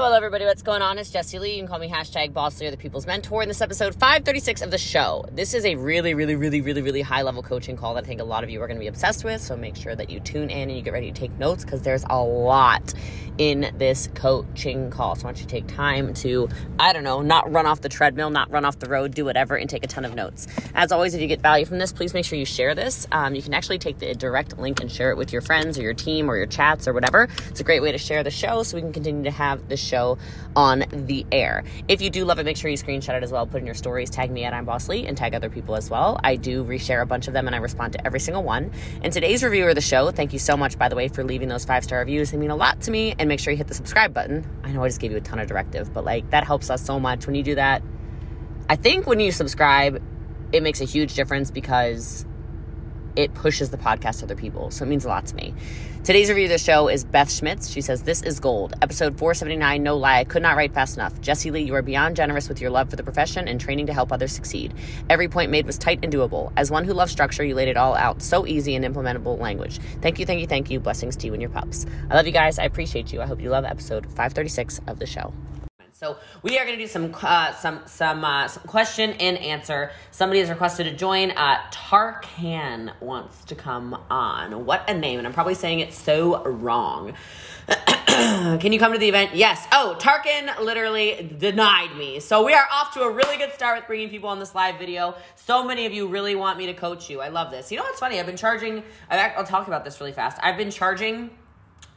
hello, everybody. What's going on? It's Jessie Lee. You can call me hashtag Boss or the People's Mentor. In this episode 536 of the show, this is a really, really, really, really, really high level coaching call that I think a lot of you are going to be obsessed with. So make sure that you tune in and you get ready to take notes because there's a lot in this coaching call. So I want you to take time to, I don't know, not run off the treadmill, not run off the road, do whatever, and take a ton of notes. As always, if you get value from this, please make sure you share this. Um, you can actually take the direct link and share it with your friends or your team or your chats or whatever. It's a great way to share the show so we can continue to have the show on the air. If you do love it, make sure you screenshot it as well. Put in your stories, tag me at I'm Boss Lee, and tag other people as well. I do reshare a bunch of them and I respond to every single one. And today's reviewer of the show, thank you so much, by the way, for leaving those five star reviews. They mean a lot to me. And make sure you hit the subscribe button. I know I just gave you a ton of directive, but like that helps us so much when you do that. I think when you subscribe, it makes a huge difference because it pushes the podcast to other people. So it means a lot to me. Today's review of the show is Beth Schmitz. She says, This is gold. Episode 479, no lie, I could not write fast enough. Jesse Lee, you are beyond generous with your love for the profession and training to help others succeed. Every point made was tight and doable. As one who loves structure, you laid it all out so easy and implementable language. Thank you, thank you, thank you. Blessings to you and your pups. I love you guys. I appreciate you. I hope you love episode 536 of the show. So we are going to do some uh, some some uh, some question and answer. Somebody has requested to join. Uh, Tarkan wants to come on. What a name! And I'm probably saying it so wrong. Can you come to the event? Yes. Oh, Tarkin literally denied me. So we are off to a really good start with bringing people on this live video. So many of you really want me to coach you. I love this. You know what's funny? I've been charging. I'll talk about this really fast. I've been charging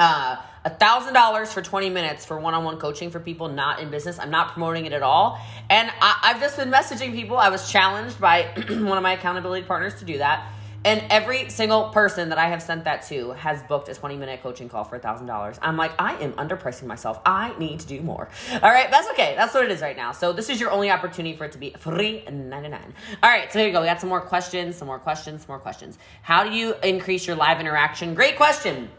uh, a thousand dollars for 20 minutes for one-on-one coaching for people not in business. I'm not promoting it at all. And I, have just been messaging people. I was challenged by one of my accountability partners to do that. And every single person that i have sent that to has booked a 20 minute coaching call for a thousand dollars. I'm like i am underpricing myself. I need to do more. All right that's okay. That's what it is right now. So this is your only opportunity for it to be free 99 all right so here you go. We got some more questions some more questions some more questions. How do you increase your live interaction? Great question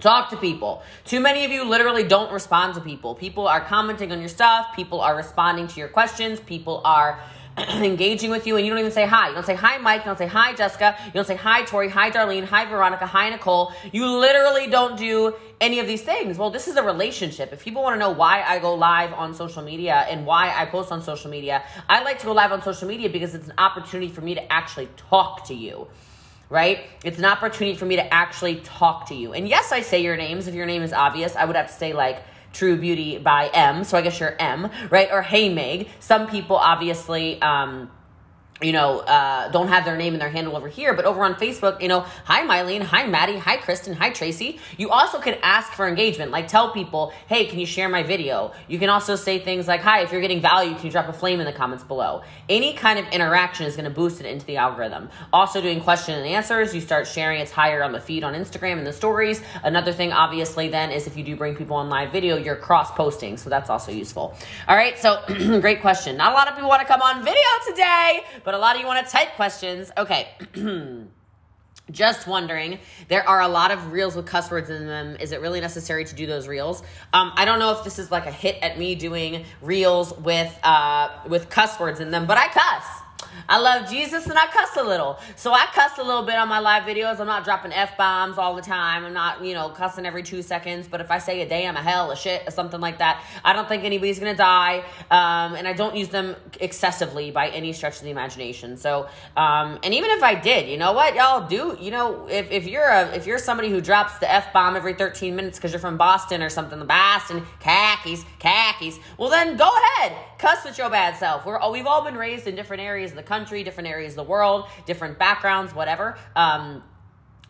Talk to people. Too many of you literally don't respond to people. People are commenting on your stuff. People are responding to your questions. People are engaging with you and you don't even say hi. You don't say hi, Mike. You don't say hi, Jessica. You don't say hi, Tori. Hi, Darlene. Hi, Veronica. Hi, Nicole. You literally don't do any of these things. Well, this is a relationship. If people want to know why I go live on social media and why I post on social media, I like to go live on social media because it's an opportunity for me to actually talk to you right? It's an opportunity for me to actually talk to you. And yes, I say your names. If your name is obvious, I would have to say like True Beauty by M. So I guess you're M, right? Or Hey Meg. Some people obviously, um, you know, uh, don't have their name and their handle over here, but over on Facebook, you know, hi Mylene, hi Maddie, hi Kristen, hi Tracy. You also can ask for engagement, like tell people, hey, can you share my video? You can also say things like, hi, if you're getting value, can you drop a flame in the comments below? Any kind of interaction is going to boost it into the algorithm. Also, doing question and answers, you start sharing it's higher on the feed on Instagram and the stories. Another thing, obviously, then is if you do bring people on live video, you're cross posting, so that's also useful. All right, so great question. Not a lot of people want to come on video today but a lot of you want to type questions. Okay. Just wondering, there are a lot of reels with cuss words in them. Is it really necessary to do those reels? Um, I don't know if this is like a hit at me doing reels with uh, with cuss words in them, but I cuss. I love Jesus and I cuss a little. So I cuss a little bit on my live videos. I'm not dropping F bombs all the time. I'm not, you know, cussing every two seconds. But if I say a damn, a hell, a shit, or something like that, I don't think anybody's going to die. Um, and I don't use them excessively by any stretch of the imagination. So, um, and even if I did, you know what, y'all do, you know, if, if you're a, if you're somebody who drops the F bomb every 13 minutes because you're from Boston or something, Boston khakis, khakis, well then go ahead, cuss with your bad self. We're, we've all been raised in different areas of the country different areas of the world, different backgrounds, whatever. Um,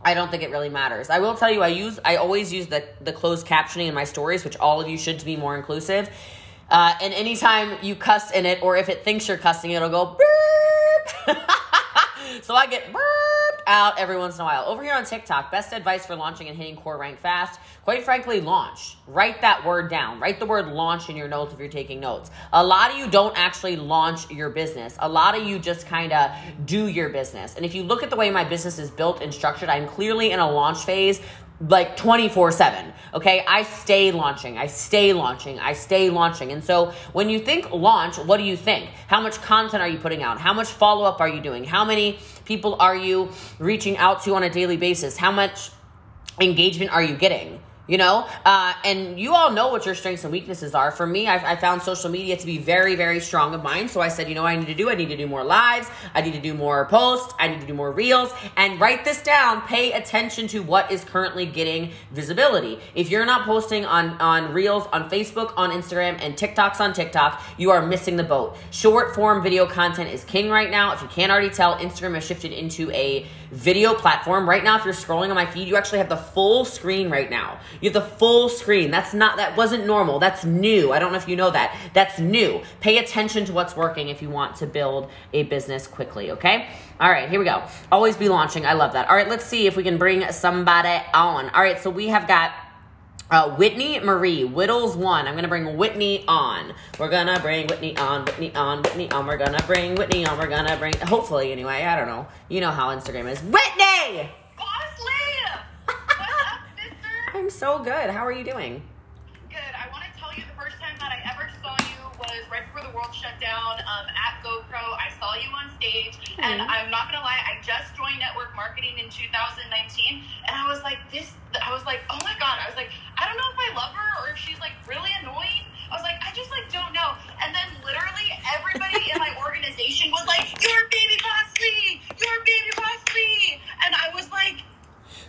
I don't think it really matters. I will tell you, I use, I always use the the closed captioning in my stories, which all of you should to be more inclusive. Uh, and anytime you cuss in it, or if it thinks you're cussing, it'll go so I get beep out every once in a while. Over here on TikTok, best advice for launching and hitting core rank fast. Quite frankly, launch. Write that word down. Write the word launch in your notes if you're taking notes. A lot of you don't actually launch your business. A lot of you just kind of do your business. And if you look at the way my business is built and structured, I'm clearly in a launch phase like 24 7. Okay. I stay launching. I stay launching. I stay launching. And so when you think launch, what do you think? How much content are you putting out? How much follow up are you doing? How many people are you reaching out to on a daily basis? How much engagement are you getting? You know? Uh, and you all know what your strengths and weaknesses are. For me I, I, found social media to be very very strong of mine. So i said you know i need to do? I need to do more lives. I need to do more posts. I need to do more reels. And write this down. Pay attention to what is currently getting visibility. If you're not posting on on reels on facebook on instagram and tiktoks on tiktok you are missing the boat. Short form video content is king right now. If you can't already tell instagram has shifted into a video platform. Right now, if you're scrolling on my feed, you actually have the full screen right now. You have the full screen. That's not, that wasn't normal. That's new. I don't know if you know that. That's new. Pay attention to what's working if you want to build a business quickly, okay? All right, here we go. Always be launching. I love that. All right, let's see if we can bring somebody on. All right, so we have got uh, Whitney Marie, Whittles one. I'm gonna bring Whitney on. We're gonna bring Whitney on, Whitney on, Whitney on. We're gonna bring Whitney on. We're gonna bring, hopefully, anyway. I don't know. You know how Instagram is. Whitney! Bosley! What's up, sister? I'm so good. How are you doing? Good. I want to tell you the first time that I ever saw you was right before the world shut down um, at GoPro. I saw you on stage, mm-hmm. and I'm not gonna lie, I just joined network marketing in 2019, and I was like, this. I was like, oh my god. I was like, I don't know if I love her or if she's like really annoying. I was like, I just like don't know. And then literally everybody in my organization was like, "You're baby boss Lee, you're baby boss Lee," and I was like.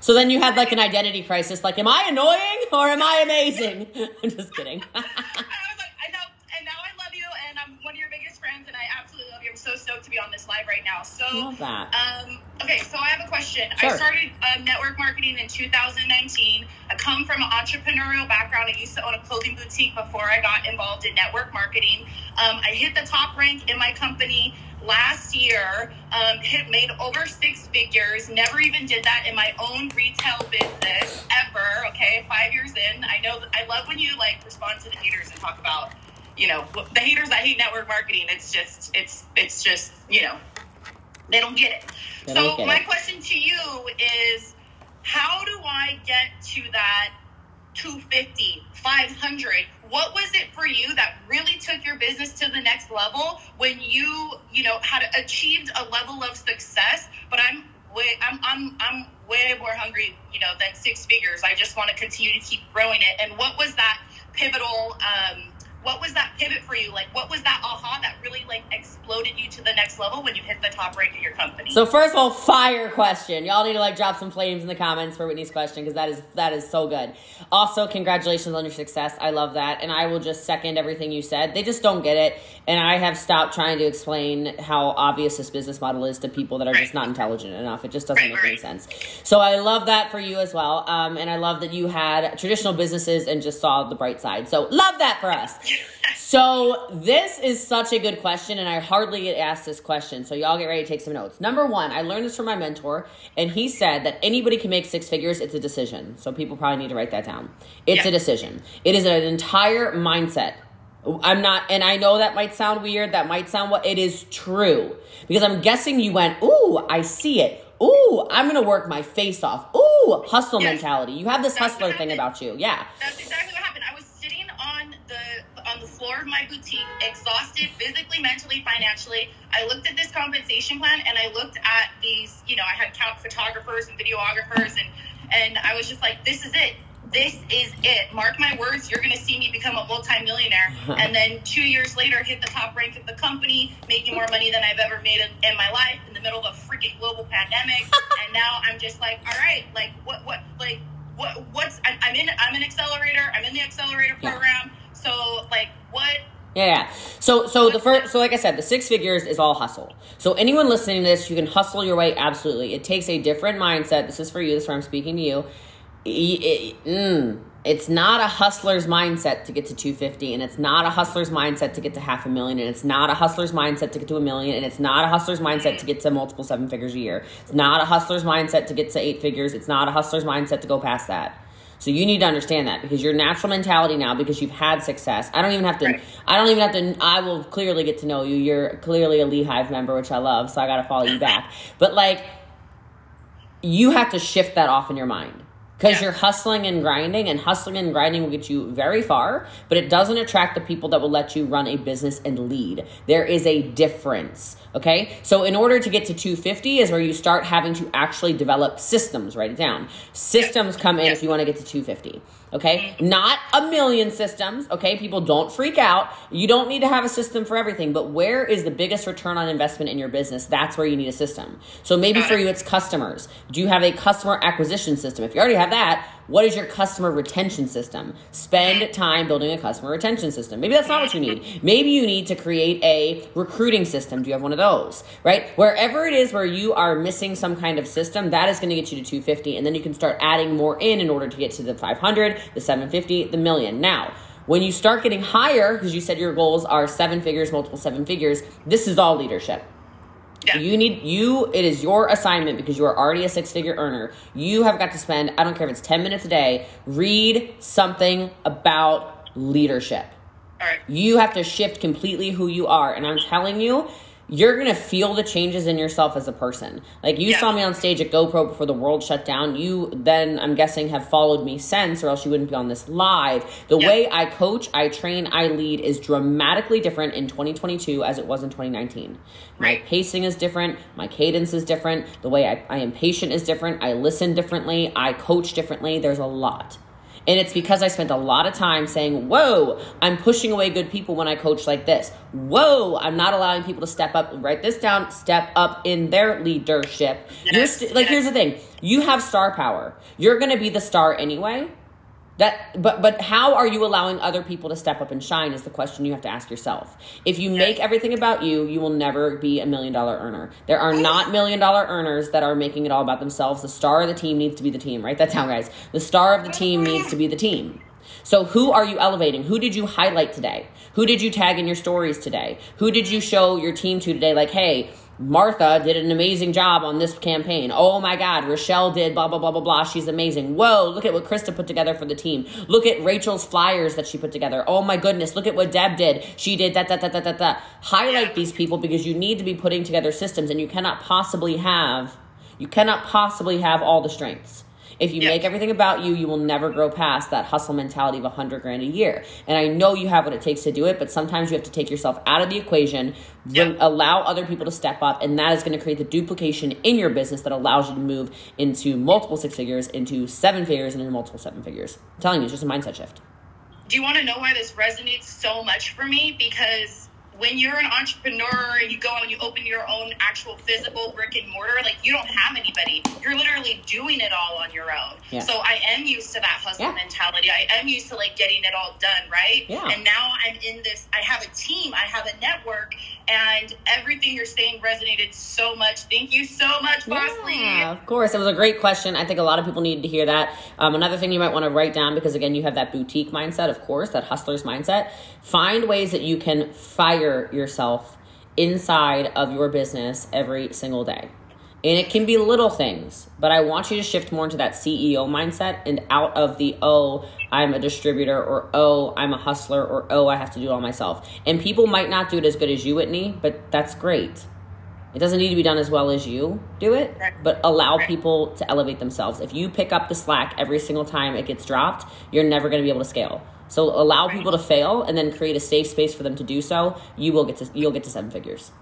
So then you had like an identity crisis, like, am I annoying or am I amazing? I'm just kidding. I was like, I know, and now I love you, and I'm one of your biggest friends, and I absolutely love you. I'm so stoked to be on this live right now. So, Love that. Um, okay, so I have a question. Sure. I started uh, network marketing in 2019. I come from an entrepreneurial background. I used to own a clothing boutique before I got involved in network marketing. Um, I hit the top rank in my company last year. Um, hit made over six figures. Never even did that in my own retail business ever. Okay, five years in. I know. I love when you like respond to the haters and talk about you know, the haters that hate network marketing, it's just, it's, it's just, you know, they don't get it. They so get my it. question to you is, how do I get to that 250, 500? What was it for you that really took your business to the next level when you had achieved a level of success? But I'm way, I'm, I'm, I'm way more hungry, you know, than six figures. I just want to continue to keep growing it. And what was that pivotal, um, what was that pivot for you? Like, what was that aha that really like exploded you to the next level when you hit the top rank of your company? So first of all, fire question. Y'all need to like drop some flames in the comments for Whitney's question because that is that is so good. Also, congratulations on your success. I love that, and I will just second everything you said. They just don't get it, and I have stopped trying to explain how obvious this business model is to people that are right. just not intelligent enough. It just doesn't right, make right. any sense. So I love that for you as well, um, and I love that you had traditional businesses and just saw the bright side. So love that for us. So this is such a good question, and I hardly get asked this question. So y'all get ready to take some notes. Number one, I learned this from my mentor, and he said that anybody can make six figures. It's a decision. So people probably need to write that down. It's yeah. a decision. It is an entire mindset. I'm not, and I know that might sound weird. That might sound what it is true because I'm guessing you went, "Ooh, I see it." Ooh, I'm gonna work my face off. Ooh, hustle yes. mentality. You have this That's hustler thing about you. Yeah. That's exactly on the floor of my boutique, exhausted physically, mentally, financially. I looked at this compensation plan and I looked at these, you know, I had count photographers and videographers and and I was just like, this is it. This is it. Mark my words, you're going to see me become a multimillionaire. and then two years later, hit the top rank of the company, making more money than I've ever made in, in my life in the middle of a freaking global pandemic. and now I'm just like, all right, like, what, what, like, what, what's, I'm, I'm in, I'm an accelerator. I'm in the accelerator program. Yeah so like what yeah. So so the first so like I said, the six figures is all hustle. So anyone listening to this, you can hustle your way absolutely. It takes a different mindset. This is for you. This is where I'm speaking to you. Mm, it's not a hustler's mindset to get to 250 and it's not a hustler's mindset to get to half a million and it's not a hustler's mindset to get to a million and it's not a hustler's mindset to get to multiple seven figures a year. It's not a hustler's mindset to get to eight figures. It's not a hustler's mindset to go past that. So you need to understand that because your natural mentality now, because you've had success. I don't even have to. Right. I don't even have to. I will clearly get to know you. You're clearly a Lee Hive member, which I love. So I got to follow you back. But like, you have to shift that off in your mind because yeah. you're hustling and grinding and hustling and grinding will get you very far but it doesn't attract the people that will let you run a business and lead. There is a difference okay? So in order to get to 250 is where you start having to actually develop systems. Write it down. Systems come in if you want to get to 250 Okay, not a million systems. Okay, people don't freak out. You don't need to have a system for everything, but where is the biggest return on investment in your business? That's where you need a system. So maybe for you, it's customers. Do you have a customer acquisition system? If you already have that, what is your customer retention system? Spend time building a customer retention system. Maybe that's not what you need. Maybe you need to create a recruiting system. Do you have one of those? Right? Wherever it is where you are missing some kind of system, that is going to get you to 250 and then you can start adding more in in order to get to the 500, the 750, the million. Now, when you start getting higher, because you said your goals are seven figures, multiple seven figures, this is all leadership. Yeah. You need you it is your assignment because you are already a six figure earner. You have got to spend, I don't care if it's 10 minutes a day, read something about leadership. All right. You have to shift completely who you are. And I'm telling you, you're gonna feel the changes in yourself as a person. Like you Yeah. saw me on stage at GoPro before the world shut down. You then, I'm guessing, have followed me since, or else you wouldn't be on this live. The Yeah. way I coach, I train, I lead is dramatically different in 2022 as it was in 2019. My Right. pacing is different. My cadence is different. The way I, I am patient is different. I listen differently. I coach differently. There's a lot. And it's because I spent a lot of time saying, Whoa, I'm pushing away good people when I coach like this. Whoa, I'm not allowing people to step up. Write this down, step up in their leadership. You're Yes, st- like, here's the thing you have star power. You're going to be the star anyway. That, but but how are you allowing other people to step up and shine is the question you have to ask yourself. If you make everything about you, you will never be a million dollar earner. There are not million dollar earners that are making it all about themselves. The star of the team needs to be the team. right? That's how guys. The star of the team needs to be the team. So who are you elevating? Who did you highlight today? Who did you tag in your stories today? Who did you show your team to today? Like, hey, Martha did an amazing job on this campaign. Oh my God, Rochelle did blah, blah, blah, blah, blah. She's amazing. Whoa, look at what Krista put together for the team. Look at Rachel's flyers that she put together. Oh my goodness, look at what Deb did. She did that, that, that, that, that, that. Highlight these people because you need to be putting together systems and you cannot possibly have, you cannot possibly have all the strengths. If you Yeah. make everything about you, you will never grow past that hustle mentality of a hundred grand a year. And I know you have what it takes to do it, but sometimes you have to take yourself out of the equation, Yeah. allow other people to step up, and that is going to create the duplication in your business that allows you to move into multiple six figures, into seven figures, and into multiple seven figures. I'm telling you, it's just a mindset shift. Do you want to know why this resonates so much for me? Because when you're an entrepreneur and you go out and you open your own actual physical brick and mortar, like you don't have anybody. You're literally doing it all on your own. Yeah. So I am used to that hustle Yeah. mentality. I am used to like getting it all done, right? Yeah. And now I'm in this, I have a team, I have a network, and everything you're saying resonated so much. Thank you so much, Boss. Yeah, of course. It was a great question. I think a lot of people needed to hear that. Um, another thing you might want to write down because, again, you have that boutique mindset, of course, that hustler's mindset. Find ways that you can fire yourself inside of your business every single day. And it can be little things, but I want you to shift more into that CEO mindset and out of the, oh, I'm a distributor or oh, I'm a hustler or oh, I have to do it all myself. And people might not do it as good as you, Whitney, but that's great. It doesn't need to be done as well as you do it, but allow people to elevate themselves. If you pick up the slack every single time it gets dropped, you're never going to be able to scale. So allow people to fail and then create a safe space for them to do so. You will get to you'll get to seven figures.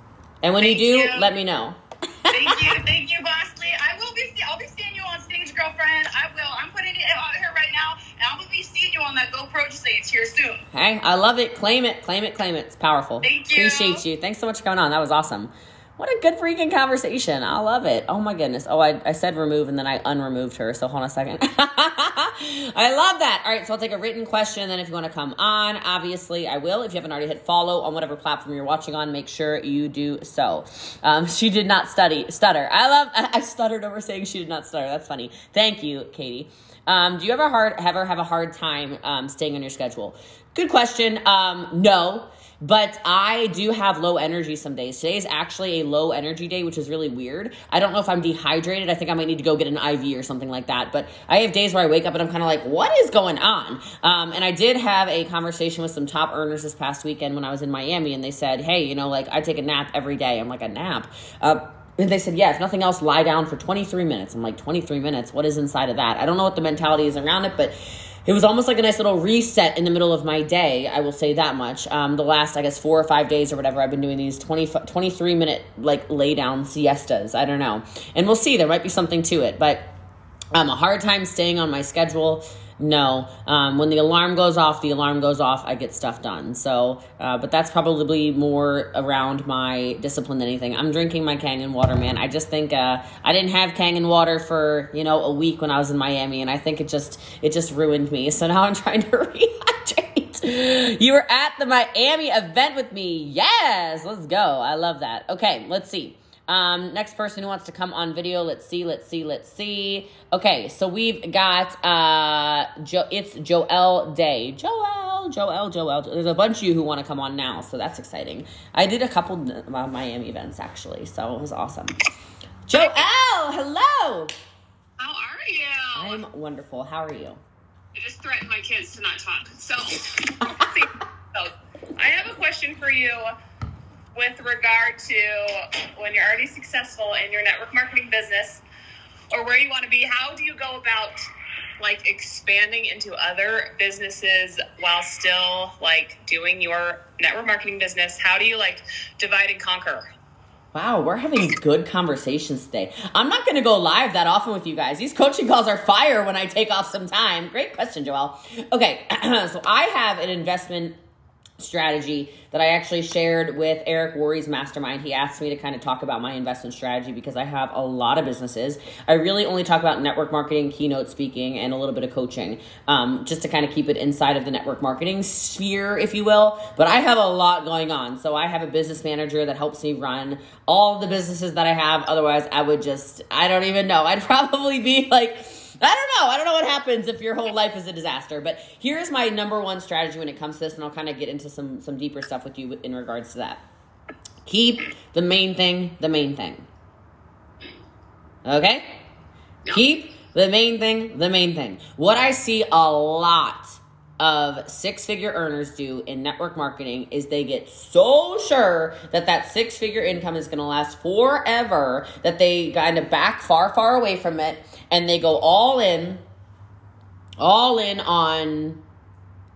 And when you do, let me know. Thank you, thank you, Boss Lee. I will be. I'll be seeing you on stage, girlfriend. I will. I'm putting it out here right now, and I'm gonna be seeing you on that GoPro Just say it's here soon. Hey, I love it. Claim it, claim it, claim it. It's powerful. Thank you. Appreciate you. Thanks so much for coming on. That was awesome. What a good freaking conversation. I love it. Oh my goodness. Oh, I, I said remove and then I unremoved her. So hold on a second. I love that. All right. So I'll take a written question. And then if you want to come on, obviously I will. If you haven't already hit follow on whatever platform you're watching on, make sure you do so. Um, she did not study, stutter. I love, I, stuttered over saying she did not stutter. That's funny. Thank you, Katie. Um, do you ever hard ever have a hard time um, staying on your schedule? Good question. Um, no, but I do have low energy some days. Today is actually a low energy day, which is really weird. I don't know if I'm dehydrated. I think I might need to go get an IV or something like that. But I have days where I wake up and I'm kind of like, what is going on? Um, and I did have a conversation with some top earners this past weekend when I was in Miami, and they said, hey, you know, like I take a nap every day. I'm like, a nap? Uh, and they said, yeah, if nothing else, lie down for 23 minutes. I'm like, 23 minutes? What is inside of that? I don't know what the mentality is around it, but it was almost like a nice little reset in the middle of my day. I will say that much. Um, the last, I guess, four or five days or whatever, I've been doing these 20, 23 minute like lay down siestas. I don't know. And we'll see. There might be something to it, but um, a hard time staying on my schedule. No. Um, when the alarm goes off, the alarm goes off. I get stuff done. So, uh, but that's probably more around my discipline than anything. I'm drinking my Kangen water, man. I just think uh, I didn't have Kangen water for you know a week when I was in Miami, and I think it just it just ruined me. So now I'm trying to rehydrate. You were at the Miami event with me. Yes, let's go. I love that. Okay, let's see. Um, next person who wants to come on video. Let's see, let's see, let's see. Okay, so we've got uh jo- it's Joel Day. Joel, Joel, Joel. There's a bunch of you who want to come on now, so that's exciting. I did a couple uh, Miami events actually, so it was awesome. Joel, hello. How are you? I'm wonderful. How are you? I just threatened my kids to not talk. So, I have a question for you with regard to when you're already successful in your network marketing business or where you want to be. How do you go about like expanding into other businesses while still like doing your network marketing business? How do you like divide and conquer? Wow, we're having good conversations today. I'm not going to go live that often with you guys. These coaching calls are fire when I take off some time. Great question, Joelle. Okay, so I have an investment strategy that I actually shared with Eric Worre's mastermind. He asked me to kind of talk about my investment strategy because I have a lot of businesses. I really only talk about network marketing, keynote speaking, and a little bit of coaching, um, just to kind of keep it inside of the network marketing sphere, if you will. But I have a lot going on. So I have a business manager that helps me run all the businesses that I have. Otherwise, I would just, I don't even know. I'd probably be like, I don't know. I don't know what happens if your whole life is a disaster. But here's my number one strategy when it comes to this, and I'll kind of get into some some deeper stuff with you in regards to that. Keep the main thing the main thing. Okay? Keep the main thing the main thing. What I see a lot of six figure earners do in network marketing is they get so sure that that six figure income is going to last forever that they kind of back far far away from it and they go all in all in on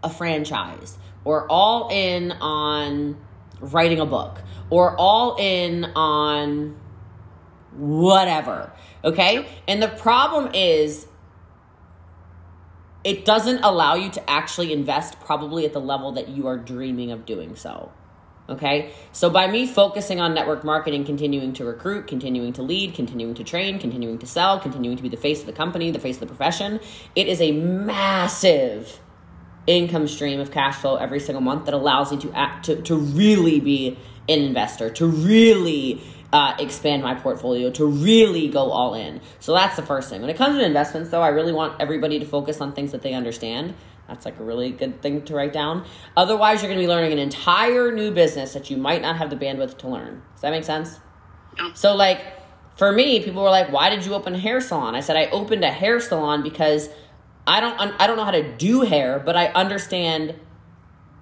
a franchise or all in on writing a book or all in on whatever okay? And the problem is it doesn't allow you to actually invest probably at the level that you are dreaming of doing so. Okay. So by me focusing on network marketing, continuing to recruit, continuing to lead, continuing to train, continuing to sell, continuing to be the face of the company, the face of the profession, it is a massive income stream of cash flow every single month that allows you to act, to, to really be an investor, to really uh, expand my portfolio to really go all in. So that's the first thing. When it comes to investments, though, I really want everybody to focus on things that they understand. That's like a really good thing to write down. Otherwise, you're going to be learning an entire new business that you might not have the bandwidth to learn. Does that make sense? Yeah. So, like, for me, people were like, "Why did you open a hair salon?" I said, "I opened a hair salon because I don't I don't know how to do hair, but I understand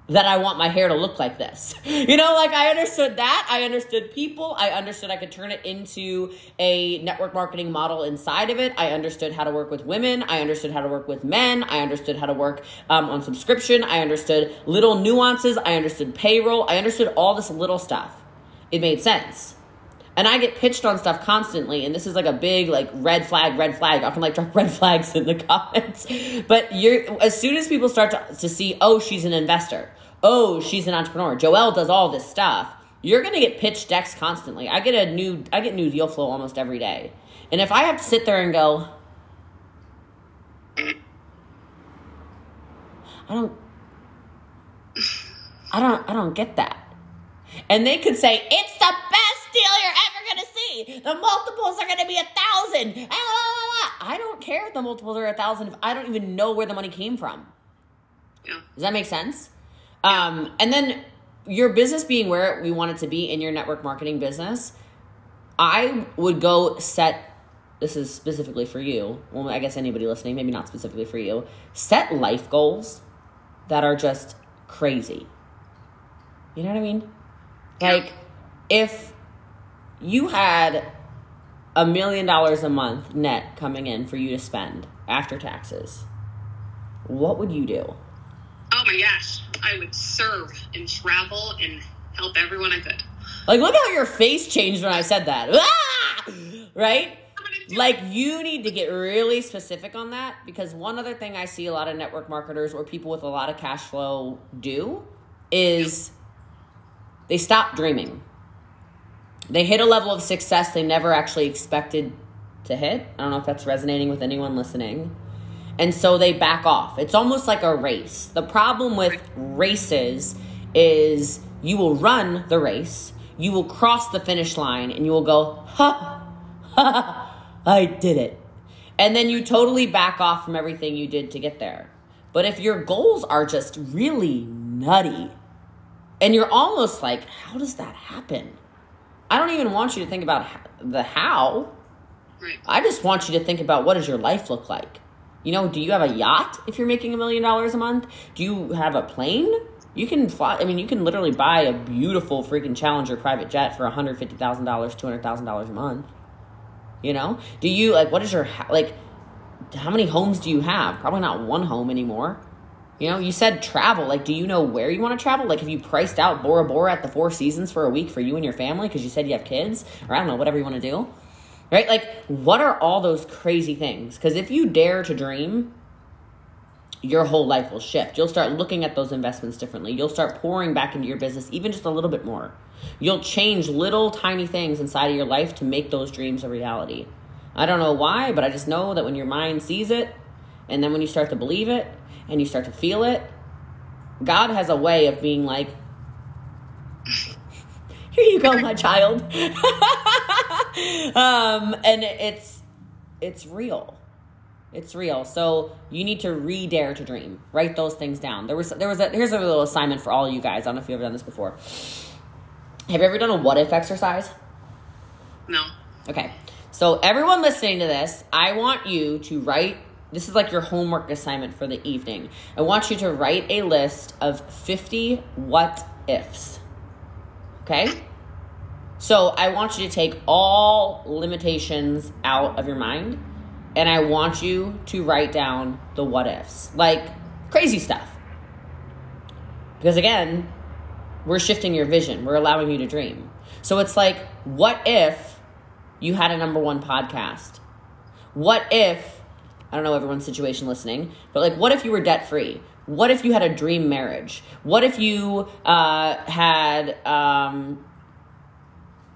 that I want my hair to look like this. You know, like I understood that. I understood people. I understood I could turn it into a network marketing model inside of it. I understood how to work with women. I understood how to work with men. I understood how to work um, on subscription. I understood little nuances. I understood payroll. I understood all this little stuff. It made sense. And I get pitched on stuff constantly, and this is like a big like red flag, red flag. I can like drop red flags in the comments. But you're as soon as people start to, to see, oh, she's an investor oh, she's an entrepreneur. Joelle does all this stuff. You're gonna get pitch decks constantly. I get a new I get new deal flow almost every day. And if I have to sit there and go, I don't I don't I don't get that. And they could say, it's the best deal you're ever gonna see. The multiples are gonna be a thousand. Ah, I don't care if the multiples are a thousand if I don't even know where the money came from. Yeah. Does that make sense? Um, and then your business being where we want it to be in your network marketing business, I would go set this is specifically for you. Well, I guess anybody listening, maybe not specifically for you. Set life goals that are just crazy. You know what I mean? Like if you had a million dollars a month net coming in for you to spend after taxes, what would you do? Oh my gosh. I would serve and travel and help everyone I could. Like, look how your face changed when I said that. Ah! Right? Like you need to get really specific on that because one other thing I see a lot of network marketers or people with a lot of cash flow do is they stop dreaming. They hit a level of success they never actually expected to hit. I don't know if that's resonating with anyone listening. And so they back off. It's almost like a race. The problem with races is you will run the race, you will cross the finish line, and you will go, ha, ha, I did it. And then you totally back off from everything you did to get there. But if your goals are just really nutty, and you're almost like, how does that happen? I don't even want you to think about the how. I just want you to think about what does your life look like? You know, do you have a yacht if you're making a million dollars a month? Do you have a plane? You can fly. I mean, you can literally buy a beautiful freaking Challenger private jet for $150,000, $200,000 a month. You know? Do you, like, what is your, like, how many homes do you have? Probably not one home anymore. You know, you said travel. Like, do you know where you want to travel? Like, have you priced out Bora Bora at the Four Seasons for a week for you and your family because you said you have kids? Or I don't know, whatever you want to do right? Like, what are all those crazy things? Because if you dare to dream, your whole life will shift. You'll start looking at those investments differently. You'll start pouring back into your business even just a little bit more. You'll change little tiny things inside of your life to make those dreams a reality. I don't know why, but I just know that when your mind sees it, and then when you start to believe it, and you start to feel it, God has a way of being like, here you go, my child. um, and it's it's real. It's real. So you need to re-dare to dream. Write those things down. There was there was a here's a little assignment for all you guys. I don't know if you've ever done this before. Have you ever done a what if exercise? No. Okay. So everyone listening to this, I want you to write this is like your homework assignment for the evening. I want you to write a list of 50 what ifs. Okay? So I want you to take all limitations out of your mind and I want you to write down the what ifs, like crazy stuff. Because again, we're shifting your vision, we're allowing you to dream. So it's like, what if you had a number one podcast? What if, I don't know everyone's situation listening, but like, what if you were debt free? What if you had a dream marriage? What if you uh, had, um,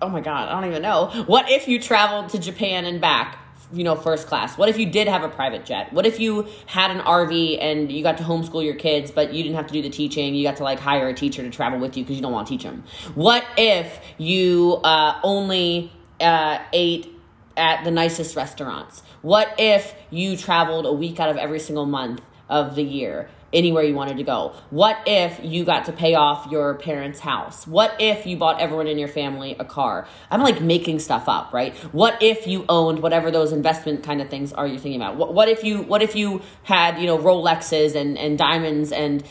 oh my God, I don't even know. What if you traveled to Japan and back? you know, first class? What if you did have a private jet? What if you had an RV and you got to homeschool your kids, but you didn't have to do the teaching? You got to like hire a teacher to travel with you because you don't want to teach them. What if you uh, only uh, ate at the nicest restaurants? What if you traveled a week out of every single month of the year? Anywhere you wanted to go? What if you got to pay off your parents' house? What if you bought everyone in your family a car? I'm like making stuff up, right? What if you owned whatever those investment kind of things are you thinking about? What, what if you what if you had, you know, Rolexes and and diamonds and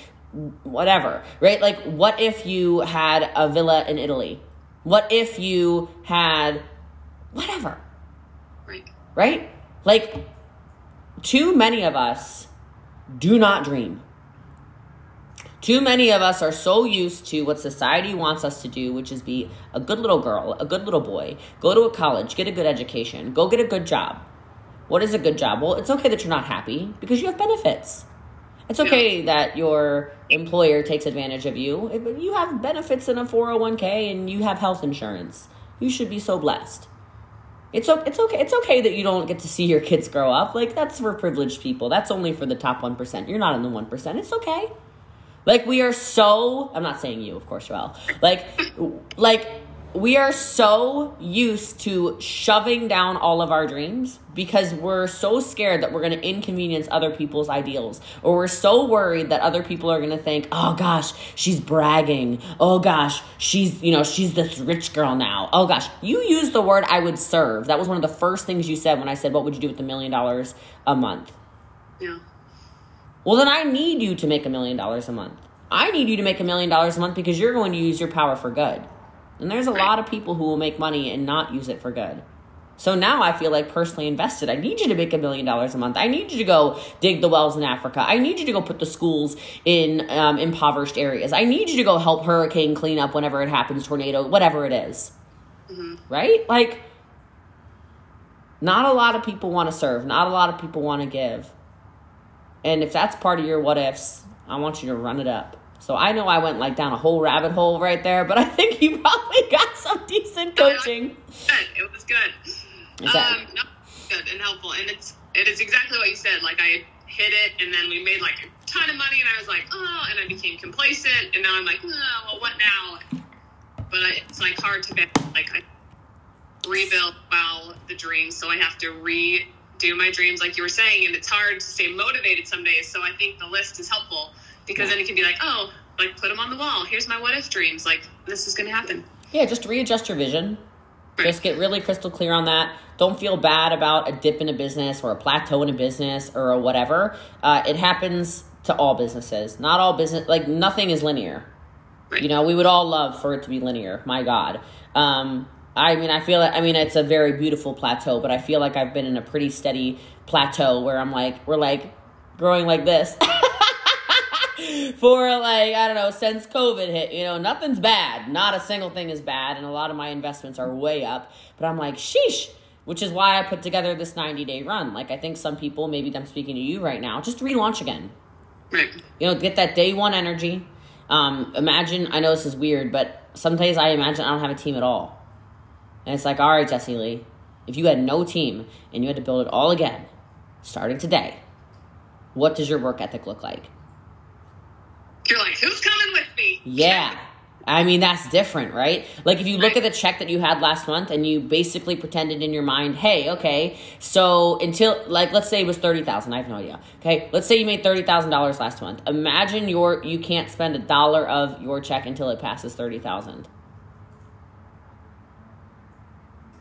whatever, right? Like what if you had a villa in Italy? What if you had whatever? Right. Right? Like too many of us do not dream. Too many of us are so used to what society wants us to do, which is be a good little girl, a good little boy, go to a college, get a good education, go get a good job. What is a good job? Well, it's okay that you're not happy because you have benefits. It's okay that your employer takes advantage of you. You have benefits in a 401k and you have health insurance. You should be so blessed. It's it's okay. It's okay that you don't get to see your kids grow up. Like that's for privileged people. That's only for the top one percent. You're not in the one percent. It's okay. Like we are so I'm not saying you, of course, Joelle. Like like we are so used to shoving down all of our dreams because we're so scared that we're going to inconvenience other people's ideals. Or we're so worried that other people are going to think oh gosh she's bragging. Oh gosh she's you know she's this rich girl now. Oh gosh. You used the word i would serve. That was one of the first things you said when i said what would you do with a million dollars a month? Yeah well, then I need you to make a million dollars a month. I need you to make a million dollars a month because you're going to use your power for good. And there's a lot of people who will make money and not use it for good. So now I feel like personally invested. I need you to make a million dollars a month. I need you to go dig the wells in Africa. I need you to go put the schools in um, impoverished areas. I need you to go help hurricane clean up whenever it happens, tornado, whatever it is. Mm-hmm. Right? Like, Not a lot of people want to serve. Not a lot of people want to give. And if that's part of your what ifs, I want you to run it up. So I know I went like down a whole rabbit hole right there, but I think you probably got some decent coaching. Good. It was good. Um, no, good and helpful, and it's it is exactly what you said. Like I hit it, and then we made like a ton of money, and I was like, oh, and I became complacent, and now I'm like, oh, well, what now? But I, it's like hard to like I rebuild well the dream, so I have to redo my dreams, like you were saying, and it's hard to stay motivated some days. So I think the list is helpful because then it can be like, oh, like put them on the wall. Here's my what if dreams. Like this is going to happen. Yeah, just readjust your vision. Right. Just get really crystal clear on that. Don't feel bad about a dip in a business or a plateau in a business or a whatever. Uh, it happens to all businesses. Not all business, like nothing is linear. Right. You know, we would all love for it to be linear. My God. Um, I mean, I feel like, I mean, it's a very beautiful plateau, but I feel like I've been in a pretty steady plateau where I'm like, we're like growing like this. for like I don't know since COVID hit. You know, nothing's bad. Not a single thing is bad, and a lot of my investments are way up. But I'm like, sheesh. Which is why I put together this 90 day run. Like I think some people, maybe I'm speaking to you right now, just relaunch again. Right. You know, get that day one energy. Um, imagine. I know this is weird, but some days I imagine I don't have a team at all, and it's like, all right, Jesse Lee, if you had no team and you had to build it all again, starting today, what does your work ethic look like? You're like, who's coming with me? Yeah. I mean, that's different, right? Like, if you look at the check that you had last month and you basically pretended in your mind, hey, okay, so until, like, let's say it was 30000 I have no idea. Okay, let's say you made $30,000 last month. Imagine your, you can't spend a dollar of your check until it passes 30000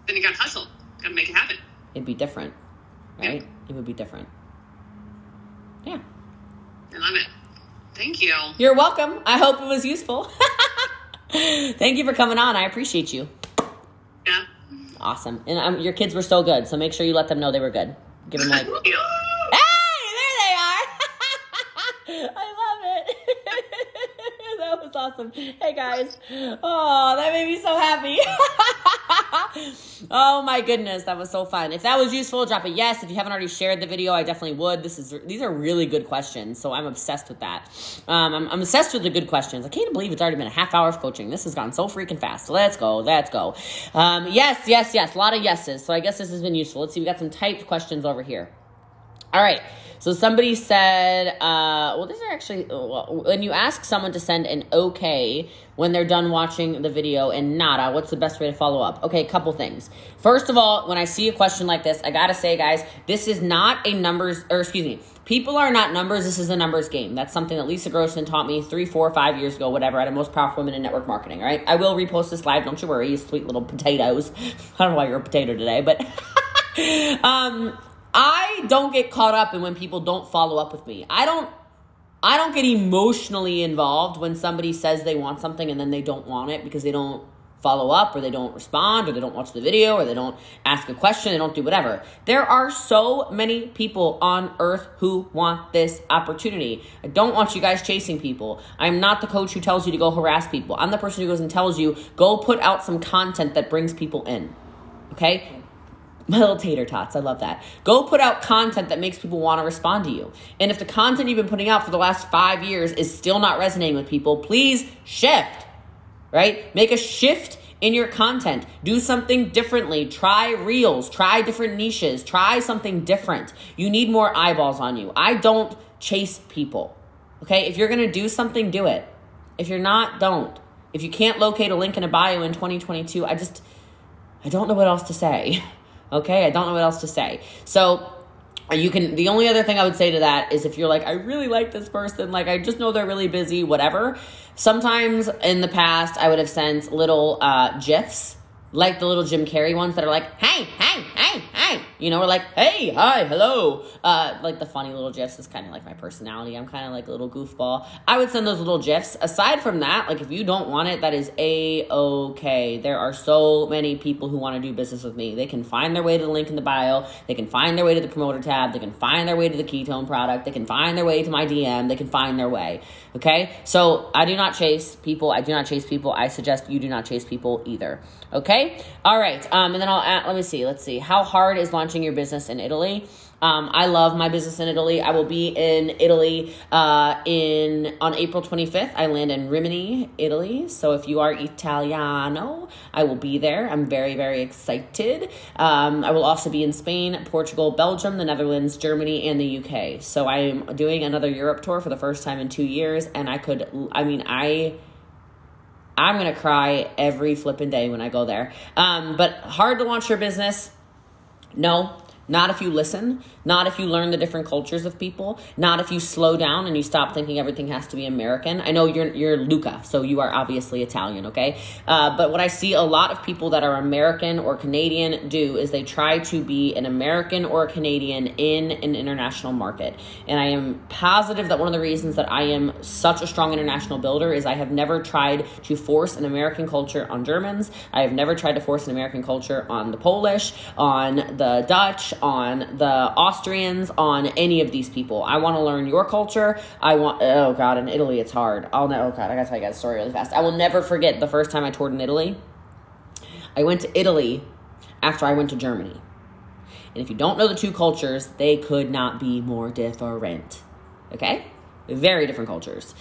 Then you gotta hustle, gotta make it happen. It'd be different, right? It would be different. Yeah. I love it. Thank you. You're welcome. I hope it was useful. Thank you for coming on. I appreciate you. Yeah. Awesome. And um, your kids were so good, so make sure you let them know they were good. Give them like. hey, there they are. I love it. that was awesome. Hey guys. Oh, that made me so happy. oh my goodness, that was so fun. If that was useful, drop a yes. If you haven't already shared the video, I definitely would. This is these are really good questions, so I'm obsessed with that. Um, I'm, I'm obsessed with the good questions. I can't believe it's already been a half hour of coaching. This has gone so freaking fast. Let's go, let's go. Um, yes, yes, yes. A lot of yeses. So I guess this has been useful. Let's see. We got some typed questions over here. All right. So somebody said, uh, well, these are actually, when you ask someone to send an okay when they're done watching the video and nada, what's the best way to follow up? Okay, a couple things. First of all, when I see a question like this, I gotta say, guys, this is not a numbers, or excuse me, people are not numbers. This is a numbers game. That's something that Lisa Grossman taught me three, four, five years ago, whatever, at a most powerful women in network marketing, right? I will repost this live, don't you worry, you sweet little potatoes. I don't know why you're a potato today, but, um, I don't get caught up in when people don't follow up with me. I don't I don't get emotionally involved when somebody says they want something and then they don't want it because they don't follow up or they don't respond or they don't watch the video or they don't ask a question, they don't do whatever. There are so many people on earth who want this opportunity. I don't want you guys chasing people. I'm not the coach who tells you to go harass people. I'm the person who goes and tells you go put out some content that brings people in. Okay? My little tater tots. I love that. Go put out content that makes people want to respond to you. And if the content you've been putting out for the last five years is still not resonating with people, please shift, right? Make a shift in your content. Do something differently. Try reels, try different niches, try something different. You need more eyeballs on you. I don't chase people. Okay? If you're going to do something, do it. If you're not, don't. If you can't locate a link in a bio in 2022, I just I don't know what else to say. Okay, I don't know what else to say. So you can the only other thing I would say to that is if you're like, I really like this person, like I just know they're really busy, whatever. Sometimes in the past I would have sent little uh GIFs, like the little Jim Carrey ones that are like, hey, hey, hey, you know, we're like, hey, hi, hello. Uh, like the funny little GIFs is kind of like my personality. I'm kind of like a little goofball. I would send those little GIFs. Aside from that, like if you don't want it, that is a okay. There are so many people who want to do business with me. They can find their way to the link in the bio. They can find their way to the promoter tab. They can find their way to the ketone product. They can find their way to my DM. They can find their way. Okay. So I do not chase people. I do not chase people. I suggest you do not chase people either. Okay. All right. Um, and then I'll add, let me see. Let's see. How hard is launching your business in Italy. Um, I love my business in Italy. I will be in Italy uh, in on April 25th. I land in Rimini, Italy. So if you are Italiano, I will be there. I'm very very excited. Um, I will also be in Spain, Portugal, Belgium, the Netherlands, Germany, and the UK. So I am doing another Europe tour for the first time in two years, and I could. I mean, I. I'm gonna cry every flipping day when I go there. Um, but hard to launch your business. No, not if you listen, not if you learn the different cultures of people, not if you slow down and you stop thinking everything has to be American. I know you're you're Luca, so you are obviously Italian, okay? Uh, but what I see a lot of people that are American or Canadian do is they try to be an American or a Canadian in an international market. And I am positive that one of the reasons that I am such a strong international builder is I have never tried to force an American culture on Germans. I have never tried to force an American culture on the Polish, on the Dutch, on the Austrians, on any of these people. I want to learn your culture. I want, oh God, in Italy it's hard. I'll know, oh God, I gotta tell you guys a story really fast. I will never forget the first time I toured in Italy. I went to Italy after I went to Germany. And if you don't know the two cultures, they could not be more different. Okay? Very different cultures.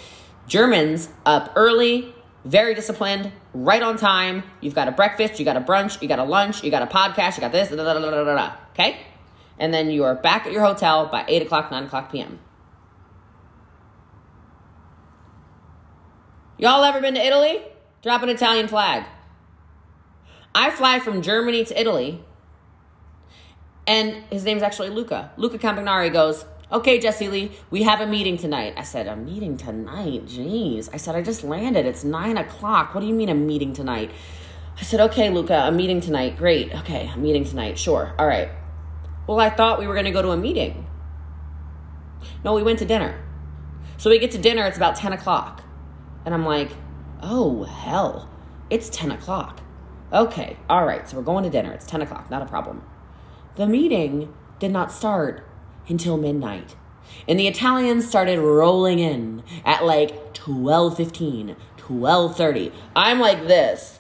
Germans up early, very disciplined, right on time. You've got a breakfast, you got a brunch, you got a lunch, you got a podcast, you got this, da, da, da, okay? And then you are back at your hotel by 8 o'clock, 9 o'clock p.m. Y'all ever been to Italy? Drop an Italian flag. I fly from Germany to Italy, and his name's actually Luca. Luca Campagnari goes, Okay, Jesse Lee, we have a meeting tonight. I said, A meeting tonight? Jeez. I said, I just landed. It's nine o'clock. What do you mean a meeting tonight? I said, Okay, Luca, a meeting tonight. Great. Okay, a meeting tonight. Sure. All right. Well, I thought we were going to go to a meeting. No, we went to dinner. So we get to dinner, it's about 10 o'clock. And I'm like, Oh, hell. It's 10 o'clock. Okay, all right, so we're going to dinner. It's 10 o'clock, not a problem. The meeting did not start until midnight. And the Italians started rolling in at like 12:15, 12:30. I'm like this.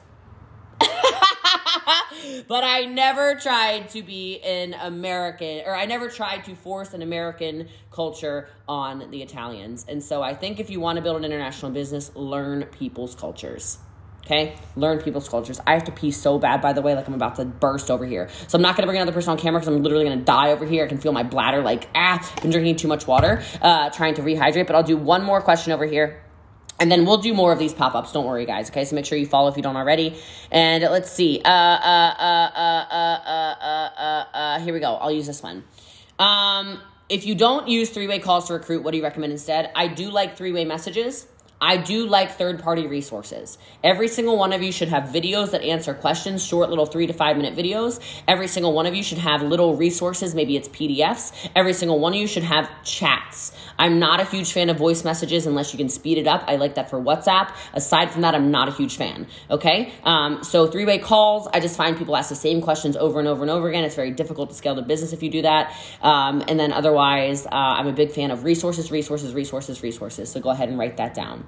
But I never tried to be an American or I never tried to force an American culture on the Italians. And so I think if you want to build an international business, learn people's cultures. Okay, learn people's cultures. I have to pee so bad, by the way, like I'm about to burst over here. So I'm not gonna bring another person on camera because I'm literally gonna die over here. I can feel my bladder like ah, been drinking too much water, uh, trying to rehydrate. But I'll do one more question over here. And then we'll do more of these pop ups. Don't worry, guys. Okay, so make sure you follow if you don't already. And let's see. Uh, uh, uh, uh, uh, uh, uh, uh, here we go. I'll use this one. Um, if you don't use three way calls to recruit, what do you recommend instead? I do like three way messages. I do like third party resources. Every single one of you should have videos that answer questions, short little three to five minute videos. Every single one of you should have little resources, maybe it's PDFs. Every single one of you should have chats. I'm not a huge fan of voice messages unless you can speed it up. I like that for WhatsApp. Aside from that, I'm not a huge fan. Okay? Um, so, three way calls, I just find people ask the same questions over and over and over again. It's very difficult to scale the business if you do that. Um, and then, otherwise, uh, I'm a big fan of resources, resources, resources, resources. So, go ahead and write that down.